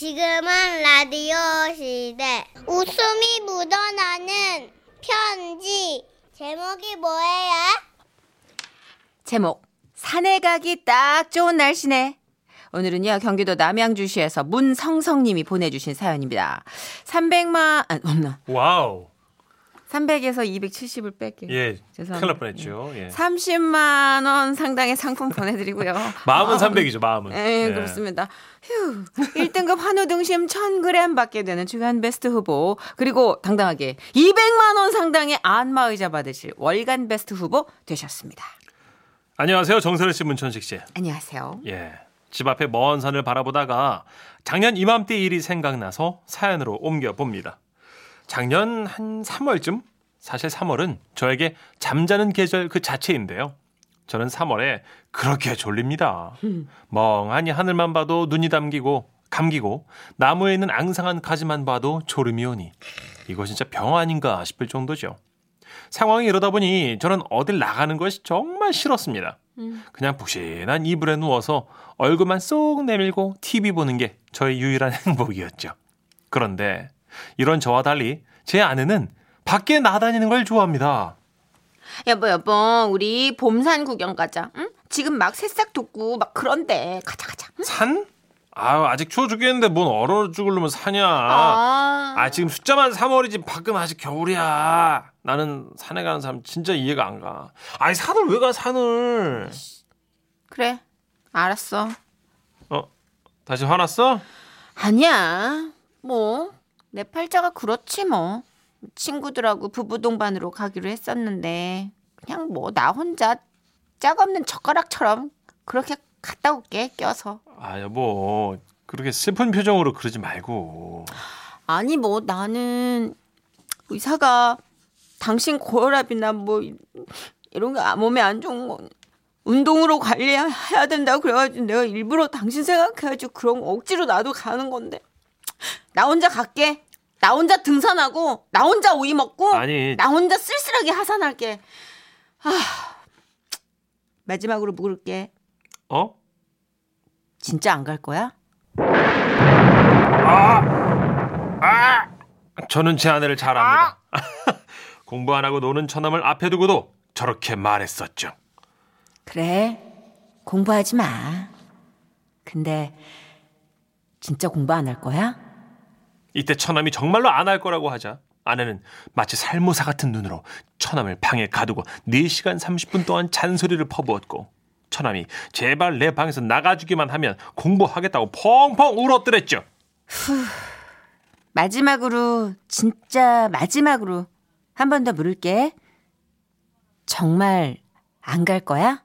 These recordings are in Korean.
지금은 라디오 시대. 웃음이 묻어나는 편지. 제목이 뭐예요? 제목 산에 가기 딱 좋은 날씨네. 오늘은요 경기도 남양주시에서 문성성님이 보내주신 사연입니다. 300만 아, 없나? 와우. 300에서 270을 뺄게요. 예. 죄송합니다. 큰일 날 뻔했죠. 예. 30만 원 상당의 상품 보내드리고요. 마음은 아, 300이죠, 마음은. 예, 예. 그렇습니다. 휴. 1등급 한우 등심 1000g 받게 되는 주간 베스트 후보, 그리고 당당하게 200만 원 상당의 안마의자 받으실 월간 베스트 후보 되셨습니다. 안녕하세요. 정선혜 씨, 문천식 씨. 안녕하세요. 예. 집 앞에 먼 산을 바라보다가 작년 이맘때 일이 생각나서 사연으로 옮겨봅니다. 작년 한 3월쯤? 사실 3월은 저에게 잠자는 계절 그 자체인데요. 저는 3월에 그렇게 졸립니다. 멍하니 하늘만 봐도 눈이 담기고 감기고 나무에 있는 앙상한 가지만 봐도 졸음이 오니 이거 진짜 병 아닌가 싶을 정도죠. 상황이 이러다 보니 저는 어딜 나가는 것이 정말 싫었습니다. 그냥 푹신한 이불에 누워서 얼굴만 쏙 내밀고 TV 보는 게 저의 유일한 행복이었죠. 그런데 이런 저와 달리 제 아내는 밖에 나다니는 걸 좋아합니다. 여보, 여보, 우리 봄산 구경 가자. 응? 지금 막 새싹 돋고 막 그런데 가자, 가자. 응? 산? 아유, 아직 추워 죽겠는데 뭔 얼어 죽으려면 사냐. 아, 아, 지금 숫자만 3월이지 밖은 아직 겨울이야. 나는 산에 가는 사람 진짜 이해가 안 가. 아니, 산을 왜 가, 산을. 그래, 알았어. 어, 다시 화났어? 아니야, 뭐 내 팔자가 그렇지 뭐. 친구들하고 부부 동반으로 가기로 했었는데 그냥 뭐 나 혼자 짝 없는 젓가락처럼 그렇게 갔다 올게 껴서. 아, 여보. 그렇게 슬픈 표정으로 그러지 말고. 아니 뭐 나는 의사가 당신 고혈압이나 뭐 이런 거 몸에 안 좋은 거 운동으로 관리해야 된다고 그래가지고 내가 일부러 당신 생각해가지고 그런 거 억지로 나도 가는 건데 나 혼자 갈게 나 혼자 등산하고 나 혼자 오이 먹고 아니. 나 혼자 쓸쓸하게 하산할게 아 마지막으로 물을게 어? 진짜 안 갈 거야? 저는 제 아내를 잘 압니다. 공부 안 하고 노는 처남을 앞에 두고도 저렇게 말했었죠. 그래, 공부하지 마. 근데, 진짜 공부 안 할 거야? 이때 처남이 정말로 안 할 거라고 하자 아내는 마치 살모사 같은 눈으로 처남을 방에 가두고 4시간 30분 동안 잔소리를 퍼부었고 처남이 제발 내 방에서 나가주기만 하면 공부하겠다고 펑펑 울었더랬죠. 마지막으로, 진짜 마지막으로 한 번 더 물을게. 정말 안 갈 거야?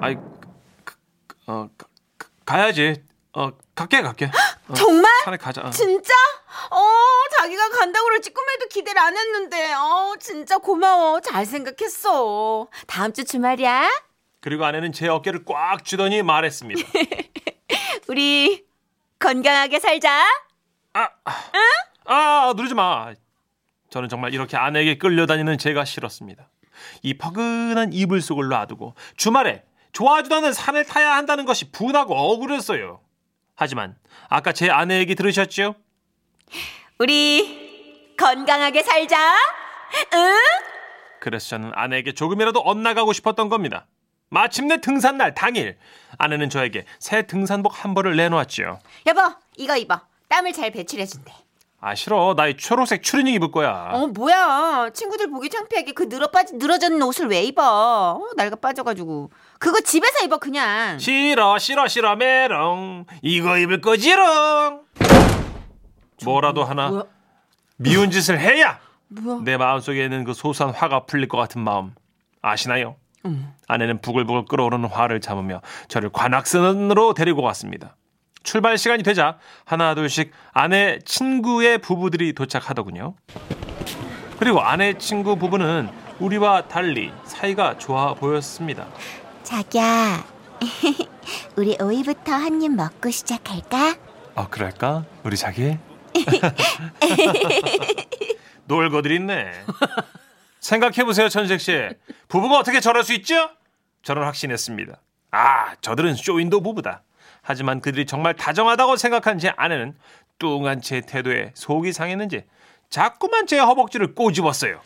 아이, 그, 그, 어, 가- 가- 가야지. 어, 갈게, 갈게. 어, 정말? 산에 가자. 어. 진짜? 어, 자기가 간다고 그랬지 꿈에도 기대를 안 했는데. 어, 진짜 고마워. 잘 생각했어. 다음 주 주말이야. 그리고 아내는 제 어깨를 꽉 쥐더니 말했습니다. 우리 건강하게 살자. 아, 아, 누르지 마. 저는 정말 이렇게 아내에게 끌려다니는 제가 싫었습니다. 이 퍼근한 이불 속을 놔두고 주말에 좋아하지도 않은 산을 타야 한다는 것이 분하고 억울했어요. 하지만 아까 제 아내 얘기 들으셨죠? 우리 건강하게 살자. 응? 그래서 저는 아내에게 조금이라도 엇나가고 싶었던 겁니다. 마침내 등산 날 당일 아내는 저에게 새 등산복 한 벌을 내놓았죠. 여보, 이거 입어. 땀을 잘 배출해준대. 아 싫어 나 이 초록색 추리닝 입을 거야. 어, 뭐야. 친구들 보기 창피하게 그 늘어 빠진, 늘어졌는 옷을 왜 입어? 어, 날가 빠져가지고. 그거 집에서 입어, 그냥. 싫어 싫어 싫어 메롱 이거 입을 거지롱 뭐라도 하나 뭐야? 미운 짓을 해야 뭐야? 내 마음속에 있는 그 소소한 화가 풀릴 것 같은 마음 아시나요? 아내는 부글부글 끓어오르는 화를 참으며 저를 관악산으로 데리고 갔습니다. 출발 시간이 되자 하나 둘씩 아내 친구의 부부들이 도착하더군요. 그리고 아내 친구 부부는 우리와 달리 사이가 좋아 보였습니다. 자기야, 우리 오이부터 한 입 먹고 시작할까? 아 그럴까? 우리 자기? 놀거들 있네. 생각해보세요, 천식 씨. 부부가 어떻게 저럴 수 있죠? 저는 확신했습니다. 아, 저들은 쇼윈도 부부다. 하지만 그들이 정말 다정하다고 생각한 제 아내는 뚱한 제 태도에 속이 상했는지 자꾸만 제 허벅지를 꼬집었어요.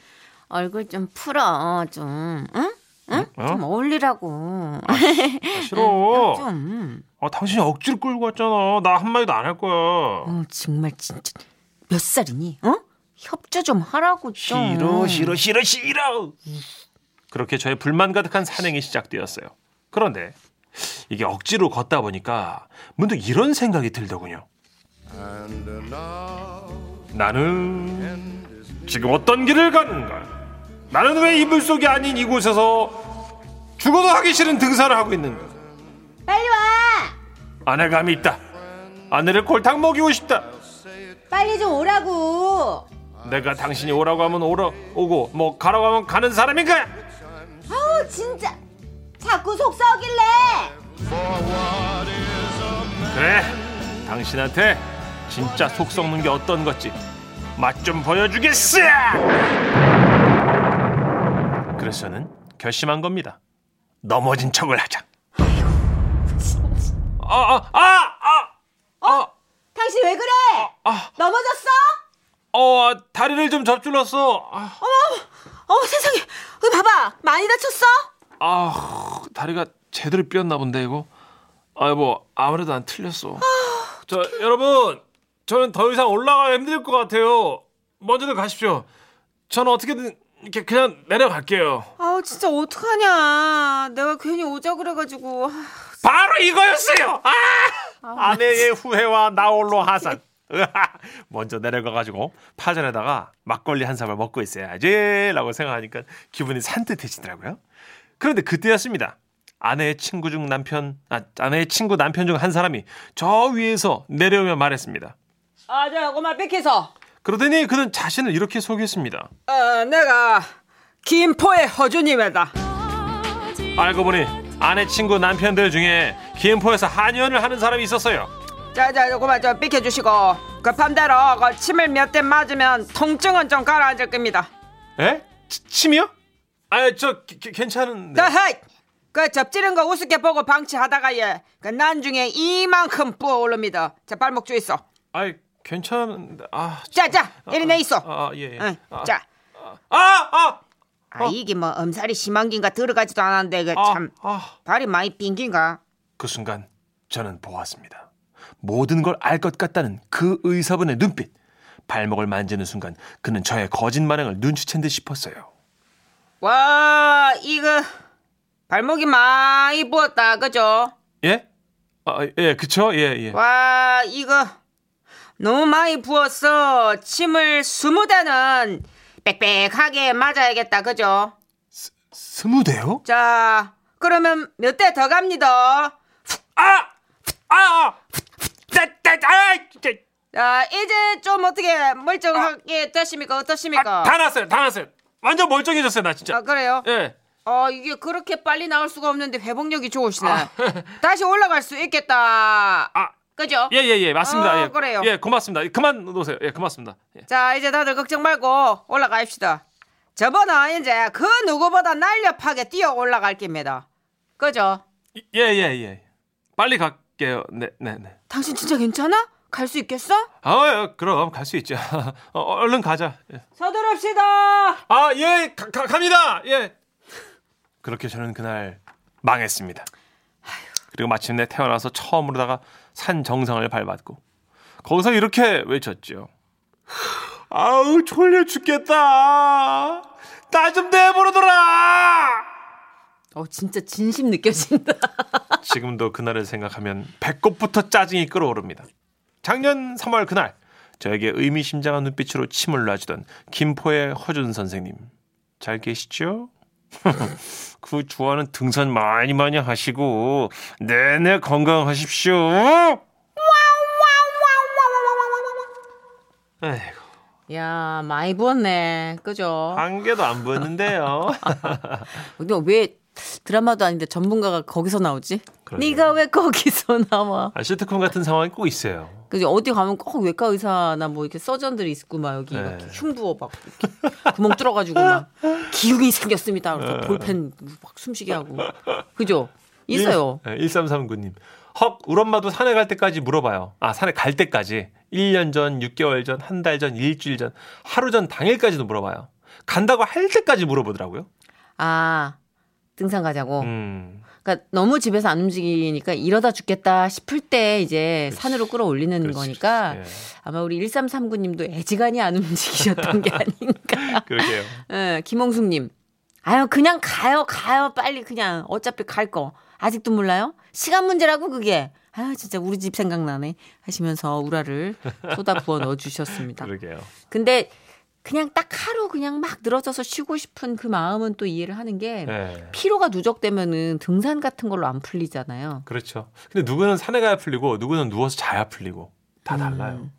얼굴 좀 풀어 좀 응? 응? 어? 좀 어울리라고 아, 싫어. 좀 아, 당신이 억지로 끌고 왔잖아. 나 한마디도 안 할 거야. 어, 정말 진짜 몇 살이니? 어? 협조 좀 하라고 좀. 싫어, 싫어, 싫어, 싫어. 그렇게 저의 불만 가득한 산행이 시작되었어요. 그런데 이게 억지로 걷다 보니까 문득 이런 생각이 들더군요. 나는 지금 어떤 길을 가는가? 나는 왜 이불 속이 아닌 이곳에서 죽어도 하기 싫은 등산을 하고 있는가? 빨리 와. 아내감이 있다. 아내를 골탕 먹이고 싶다. 빨리 좀 오라고. 내가 당신이 오라고 하면 오라 오고 뭐 가라고 하면 가는 사람인가? 아우 진짜 자꾸 속 썩일래. 그래 당신한테 진짜 속 썩는 게 어떤 것지? 맛 좀 보여주겠어! 그래서 저는 결심한 겁니다. 넘어진 척을 하자. 아 아 아아아 아, 아, 아, 당신 왜 그래? 아, 넘어졌어? 어, 다리를 좀 접질렀어. 아, 어 세상에. 어, 봐봐. 많이 다쳤어? 아 다리가 제대로 삐었나 본데 이거? 아뭐 아무래도 안 틀렸어. 저 여러분 저는 더 이상 올라가기 힘들 것 같아요. 먼저들 가십시오. 저는 어떻게든 이렇게 그냥 내려갈게요. 아 진짜 어떡하냐. 내가 괜히 오자 그래가지고. 바로 이거였어요! 아! 아내의 후회와 나홀로 하산. 먼저 내려가가지고 파전에다가 막걸리 한 사발 먹고 있어야지 라고 생각하니까 기분이 산뜻해지더라고요. 그런데 그때였습니다 아내의 친구 중 남편 아, 아내의 친구 남편 중 한 사람이 저 위에서 내려오며 말했습니다 아, 저 고마 뺏기서. 그러더니 그는 자신을 이렇게 소개했습니다 어, 내가 김포의 허준이다. 알고 보니 아내 친구 남편들 중에 김포에서 한의원을 하는 사람이 있었어요 자, 자, 고마 좀 비켜주시고 급한 대로 그 침을 몇 대 맞으면 통증은 좀 가라앉을 겁니다. 에? 치- 침이요? 아저 괜찮은데 다하이! 그 접지른 거 우습게 보고 방치하다가 예, 그 난중에 이만큼 부어오릅니다. 자, 발목 주 있어. 아이 괜찮은데 아 자, 자, 이리 내 있어. 아, 예. 예. 응, 아, 자, 아, 아, 아, 이게 뭐 엄살이 심한 긴가 들어가지도 않았는데 그 아, 참 아. 발이 많이 빈 긴가? 그 순간 저는 보았습니다. 모든 걸 알 것 같다는 그 의사분의 눈빛. 발목을 만지는 순간 그는 저의 거짓말행을 눈치챈 듯 싶었어요. 와, 이거 발목이 많이 부었다, 그죠? 예? 아, 예, 그쵸? 예, 예. 와, 이거 너무 많이 부어서 침을 스무 대는 빽빽하게 맞아야겠다, 그죠? 스무 대요? 자, 그러면 몇 대 더 갑니다. 아! 아! 아! 아! 자, 이제 좀 어떻게 멀쩡하게 됐습니까? 어떻습니까? 아, 다 났어요. 다 났어요. 완전 멀쩡해졌어요, 나 진짜. 아, 그래요? 예. 어, 이게 그렇게 빨리 나올 수가 없는데 회복력이 좋으시네. 아. 다시 올라갈 수 있겠다. 아, 그죠? 예, 예, 예. 맞습니다. 어, 예. 그래요. 예, 고맙습니다. 그만 놓으세요. 예, 고맙습니다. 예. 자, 이제 다들 걱정 말고 올라가십시다. 저번은 이제 그 누구보다 날렵하게 뛰어 올라갈 겁니다. 그죠? 예, 예, 예. 빨리 갈게요. 네, 네, 네. 당신 진짜 괜찮아? 갈 수 있겠어? 아, 예, 그럼 갈 수 있죠. 어, 얼른 가자. 예. 서두릅시다. 아, 예, 가, 가, 갑니다. 예. 그렇게 저는 그날 망했습니다. 그리고 마침내 태어나서 처음으로다가 산 정상을 밟았고 거기서 이렇게 외쳤죠. 아우 졸려 죽겠다. 나 좀 내버려둬라. 어, 진짜 진심 느껴진다. 지금도 그날을 생각하면 배꼽부터 짜증이 끓어오릅니다. 작년 3월 그날 저에게 의미심장한 눈빛으로 침을 놔주던 김포의 허준 선생님 잘 계시죠? 그 좋아하는 등산 많이 많이 하시고 내내 건강하십시오. 아이고 야, 많이 부었네. 그죠? 한 개도 안 보였는데요. 근데 왜 드라마도 아닌데 전문가가 거기서 나오지? 그러게요. 네가 왜 거기서 나와? 아, 시트콤 같은 상황이 꼭 있어요. 그죠? 어디 가면 꼭 외과 의사나 뭐 이렇게 서전들이 있고 막 여기 막 네. 이렇게 흉부어 막 구멍 뚫어가지고 막 기흉이 생겼습니다. 그래서 네. 볼펜 막 숨쉬게 하고 그죠? 있어요. 네, 1339님. 헉, 우리 엄마도 산에 갈 때까지 물어봐요. 아, 산에 갈 때까지. 1년 전, 6개월 전, 한 달 전, 일주일 전, 하루 전, 당일까지도 물어봐요. 간다고 할 때까지 물어보더라고요. 아, 등산 가자고. 음. 그러니까 너무 집에서 안 움직이니까 이러다 죽겠다 싶을 때 이제 그렇지. 산으로 끌어올리는 그렇지, 거니까 그렇지. 아마 우리 1339님도 애지간히 안 움직이셨던 게 아닌가. 예, 그러게요. 예, 김홍숙님. 아유, 그냥 가요, 가요. 빨리 그냥. 어차피 갈 거. 아직도 몰라요? 시간 문제라고, 그게. 아유, 진짜 우리 집 생각나네. 하시면서 우라를 쏟아 부어 넣어 주셨습니다. 그러게요. 근데 그냥 딱 하루 그냥 막 늘어져서 쉬고 싶은 그 마음은 또 이해를 하는 게 네. 피로가 누적되면은 등산 같은 걸로 안 풀리잖아요. 그렇죠. 근데 누구는 산에 가야 풀리고, 누구는 누워서 자야 풀리고. 다 달라요. 음.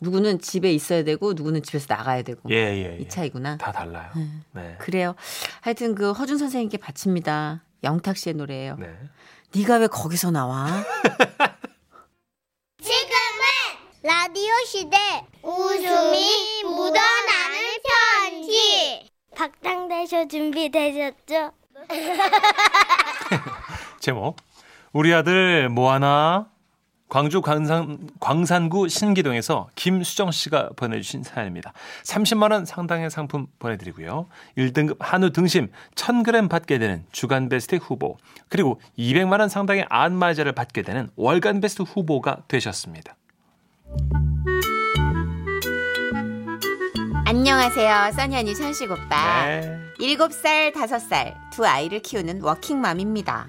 누구는 집에 있어야 되고 누구는 집에서 나가야 되고 예, 예, 예. 이 차이구나. 다 달라요. 네. 그래요. 하여튼 그 허준 선생님께 바칩니다. 영탁 씨의 노래예요. 네. 네가 왜 거기서 나와? 지금은 라디오 시대 웃음이 묻어나는 편지 박장대쇼 준비되셨죠? 제목. 우리 아들 뭐하나? 광주 광산, 광산구 신기동에서 김수정 씨가 보내주신 사연입니다. 30만 원 상당의 상품 보내드리고요. 1등급 한우 등심 1000g 받게 되는 주간 베스트 후보, 그리고 200만 원 상당의 안마자를 받게 되는 월간 베스트 후보가 되셨습니다. 안녕하세요. 써니언니 천식 오빠. 네. 7살, 5살 두 아이를 키우는 워킹맘입니다.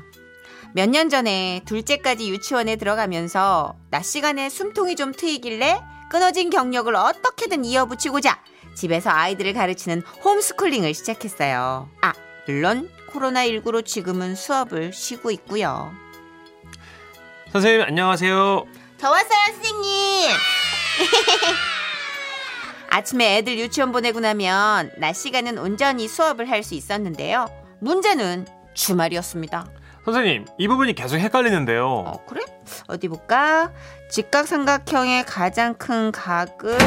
몇 년 전에 둘째까지 유치원에 들어가면서 낮 시간에 숨통이 좀 트이길래 끊어진 경력을 어떻게든 이어붙이고자 집에서 아이들을 가르치는 홈스쿨링을 시작했어요. 아, 물론 코로나19로 지금은 수업을 쉬고 있고요. 선생님, 안녕하세요. 저 왔어요, 선생님. 아침에 애들 유치원 보내고 나면 낮 시간은 온전히 수업을 할 수 있었는데요. 문제는 주말이었습니다. 선생님, 이 부분이 계속 헷갈리는데요. 어, 그래? 어디 볼까? 직각삼각형의 가장 큰 각을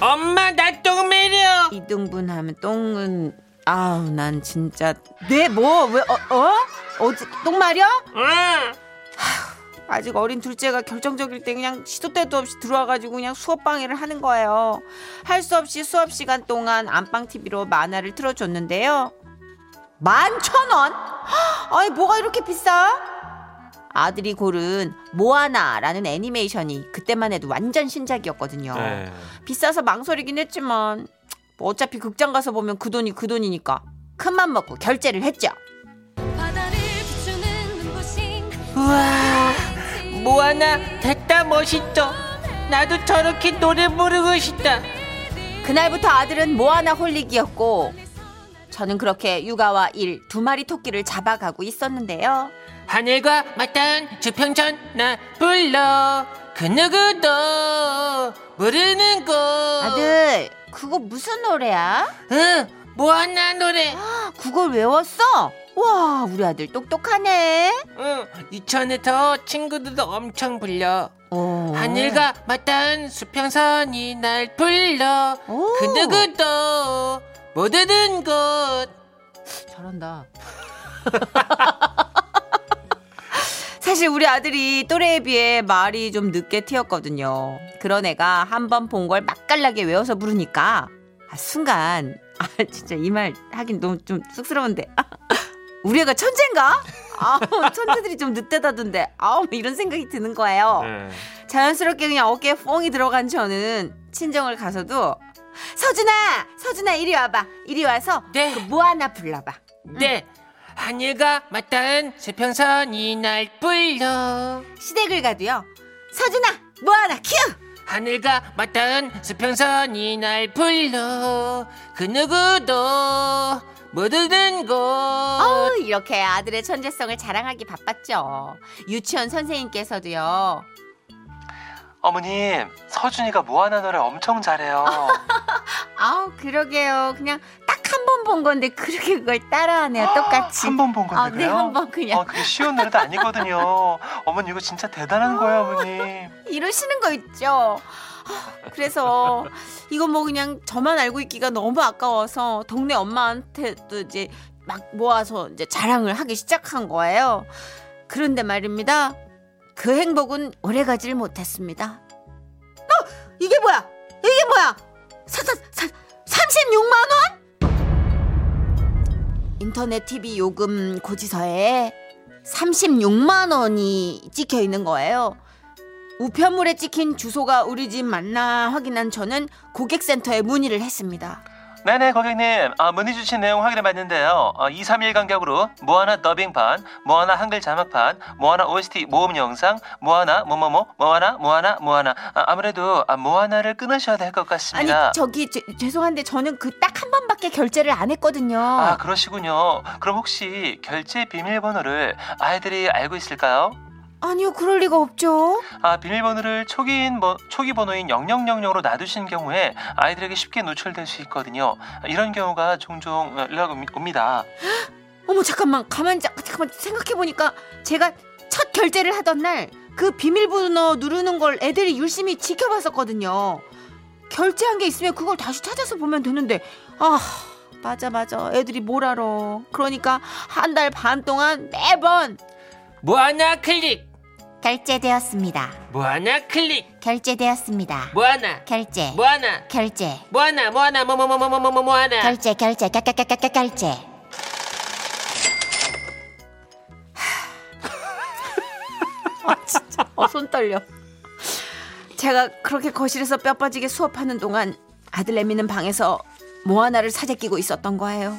엄마, 나 똥 매려! 이등분하면 똥은 아우 난 진짜 네뭐왜 어? 어? 어디 똥 마려? 응! 아직 어린 둘째가 결정적일 때 그냥 시도 때도 없이 들어와가지고 그냥 수업 방해를 하는 거예요. 할 수 없이 수업 시간 동안 안방 TV로 만화를 틀어줬는데요. 만 천 원? 아니 뭐가 이렇게 비싸? 아들이 고른 모아나라는 애니메이션이 그때만 해도 완전 신작이었거든요. 네. 비싸서 망설이긴 했지만 뭐 어차피 극장 가서 보면 그 돈이 그 돈이니까 큰맘 먹고 결제를 했죠. 바다를 비추는 우와 모아나 됐다 멋있어 나도 저렇게 노래 부르고 싶다. 그날부터 아들은 모아나 홀릭이었고 저는 그렇게 육아와 일 두 마리 토끼를 잡아가고 있었는데요. 하늘과 맞닿은 주평천 나 불러. 그 누구도 모르는 곳. 아들 그거 무슨 노래야? 응 뭐하나 노래. 그걸 외웠어? 와 우리 아들 똑똑하네 응 유치원에서 친구들도 엄청 불려 오. 하늘과 맞닿은 수평선이 날 불러 오. 그 누구도 모르는 곳 잘한다. 사실 우리 아들이 또래에 비해 말이 좀 늦게 튀었거든요. 그런 애가 한 번 본 걸 맛깔나게 외워서 부르니까 아, 순간 아 진짜 이 말 하긴 너무 좀 쑥스러운데 아, 우리 애가 천재인가? 아 천재들이 좀 늦대다던데. 아우 이런 생각이 드는 거예요. 네. 자연스럽게 그냥 어깨에 뽕이 들어간 저는 친정을 가서도 서준아! 서준아 이리 와봐. 이리 와서 네. 그뭐 하나 불러봐. 네. 하늘과 맞닿은 수평선이 날 불러. 시댁을 가도요. 서준아 뭐 하나 큐 하늘과 맞닿은 수평선이 날 불러. 그 누구도 모르는 곳 어우 이렇게 아들의 천재성을 자랑하기 바빴죠 유치원 선생님께서도요 어머님, 서준이가 모아나 노래 엄청 잘해요. 아우 그러게요 그냥 딱 한 번 본 건데 그렇게 그걸 따라하네요 똑같이 한 번 본 건데 아, 네, 그래요? 한 번 그냥. 어, 그게 쉬운 노래도 아니거든요. 어머니 이거 진짜 대단한 거예요, 어머님. 이러시는 거 있죠. 아, 그래서 이거 뭐 그냥 저만 알고 있기가 너무 아까워서 동네 엄마한테도 이제 막 모아서 이제 자랑을 하기 시작한 거예요. 그런데 말입니다. 그 행복은 오래 가질 못했습니다. 어, 이게 뭐야? 이게 뭐야? 사, 사, 사, 36만 원? 인터넷 TV 요금 고지서에 36만 원이 찍혀 있는 거예요. 우편물에 찍힌 주소가 우리 집 맞나 확인한 저는 고객센터에 문의를 했습니다. 네네 고객님 아, 문의 주신 내용 확인해 봤는데요 어, 2, 3일 간격으로 모아나 더빙판 모아나 한글 자막판 모아나 OST 모음 영상 모아나 뭐뭐뭐 모아나 모아나 모아나 아, 무래도 아, 모아나를 끊으셔야 될것 아니 같습니다 저기 제- 죄송한데 저는 그 딱 한 번밖에 결제를 안 했거든요. 아 그러시군요 그럼 혹시 결제 비밀번호를 아이들이 알고 있을까요? 아니요 그럴 리가 없죠. 아 비밀번호를 초기인 번- 초기 번호인 0000으로 놔두신 경우에 아이들에게 쉽게 노출될 수 있거든요. 이런 경우가 종종 어, 연락 옵니- 옵니다. 어머 잠깐만. 가만 잠- 잠깐만. 생각해 보니까 제가 첫 결제를 하던 날 그 비밀번호 누르는 걸 애들이 열심히 지켜봤었거든요. 결제한 게 있으면 그걸 다시 찾아서 보면 되는데. 아 맞아 맞아. 애들이 뭘 알아. 그러니까 한 달 반 동안 매번 모아나 클릭 결제되었습니다. 모아나? 클릭. 결제되었습니다. 모아나? 결제. 모아나? 결제. 모아나? 모아나? 뭐뭐뭐뭐뭐뭐 모아나? 결제 결제. 결결결결 결제. 아 진짜. 어손 떨려. 제가 그렇게 거실에서 뼈 빠지게 수업하는 동안 아들 애미는 방에서 뭐 하나를 사재 끼고 있었던 거예요.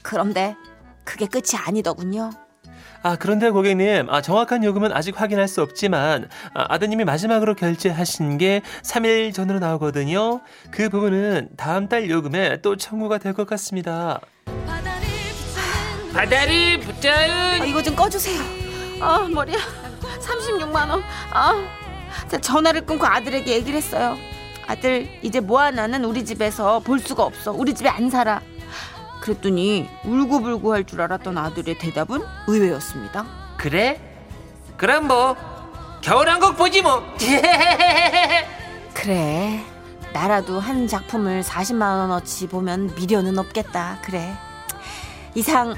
그런데 그게 끝이 아니더군요 아 그런데 고객님 아, 정확한 요금은 아직 확인할 수 없지만 아, 드님이 마지막으로 결제하신 게 3일 전으로 나오거든요. 그 부분은 다음 달 요금에 또 청구가 될 것 같습니다. 바다를 바다를 아, 이거 좀 꺼주세요. 아 머리야. 36만 원. 아, 자, 전화를 끊고 아들에게 얘기를 했어요. 아들 이제 뭐 하나는 우리 집에서 볼 수가 없어. 우리 집에 안 살아 그랬더니 울고불고 할 줄 알았던 아들의 대답은 의외였습니다. 그래? 그럼 뭐 겨울왕국 보지 뭐. 그래. 나라도 한 작품을 40만 원어치 보면 미련은 없겠다. 그래. 이상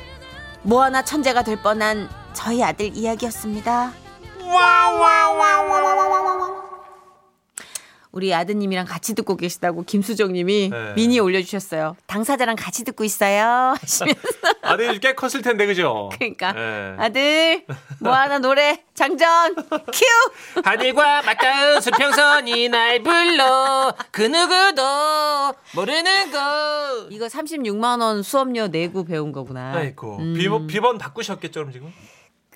뭐 하나 천재가 될 뻔한 저희 아들 이야기였습니다 우리 아드님이랑 같이 듣고 계시다고 김수정님이 네. 미니 올려주셨어요 당사자랑 같이 듣고 있어요 하시면서 아들이 꽤 컸을 텐데 그죠? 그러니까 네. 아들 뭐 하나 노래 장전 큐 하늘과 맞닿은 수평선이 날 불러 그 누구도 모르는 것 이거 36만 원 수업료 내고 배운 거구나 아이고 음. 비번, 비번 바꾸셨겠죠 그럼 지금?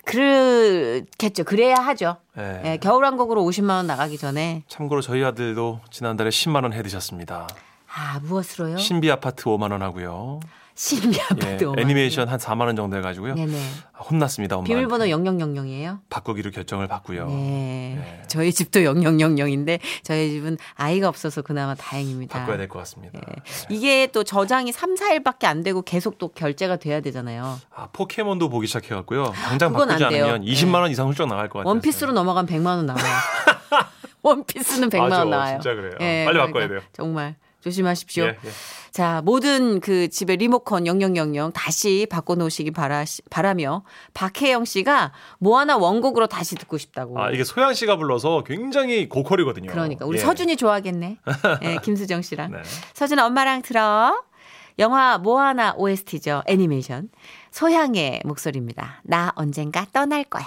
그렇겠죠. 그래야 하죠. 네. 예, 겨울왕국으로 50만 원 나가기 전에 참고로 저희 아들도 지난달에 10만 원 해드셨습니다. 아 무엇으로요? 신비 아파트 5만 원 하고요. 신비 예, 아파트 오만 애니메이션 한 4만 원 정도 해가지고요. 네네. 혼났습니다. 엄마. 비밀번호 0000이에요. 바꾸기로 결정을 받고요. 네. 네. 저희 집도 0000인데 저희 집은 아이가 없어서 그나마 다행입니다. 바꿔야 될 것 같습니다. 예. 이게 또 저장이 3, 4일밖에 안 되고 계속 또 결제가 돼야 되잖아요. 아, 포켓몬도 보기 시작해갖고요. 당장 바꾸지. 않으면 20만 원 이상 훌쩍 나갈 것 같아요. 원피스로 넘어가면 100만 원 나와요. 원피스는 100만 맞아, 원 나와요. 진짜 그래요. 예, 빨리 바꿔야 그러니까 돼요. 정말 조심하십시오. 자, 모든 그 집에 리모컨 0000 다시 바꿔놓으시기 바라, 바라며 박혜영 씨가 뭐 하나 원곡으로 다시 듣고 싶다고. 아, 이게 소양 씨가 불러서 굉장히 고퀄이거든요. 그러니까 우리 예. 서준이 좋아하겠네. 예, 김수정 씨랑. 네. 서준 엄마랑 들어. 영화 뭐 하나 OST죠. 애니메이션. 소향의 목소리입니다. 나 언젠가 떠날 거야.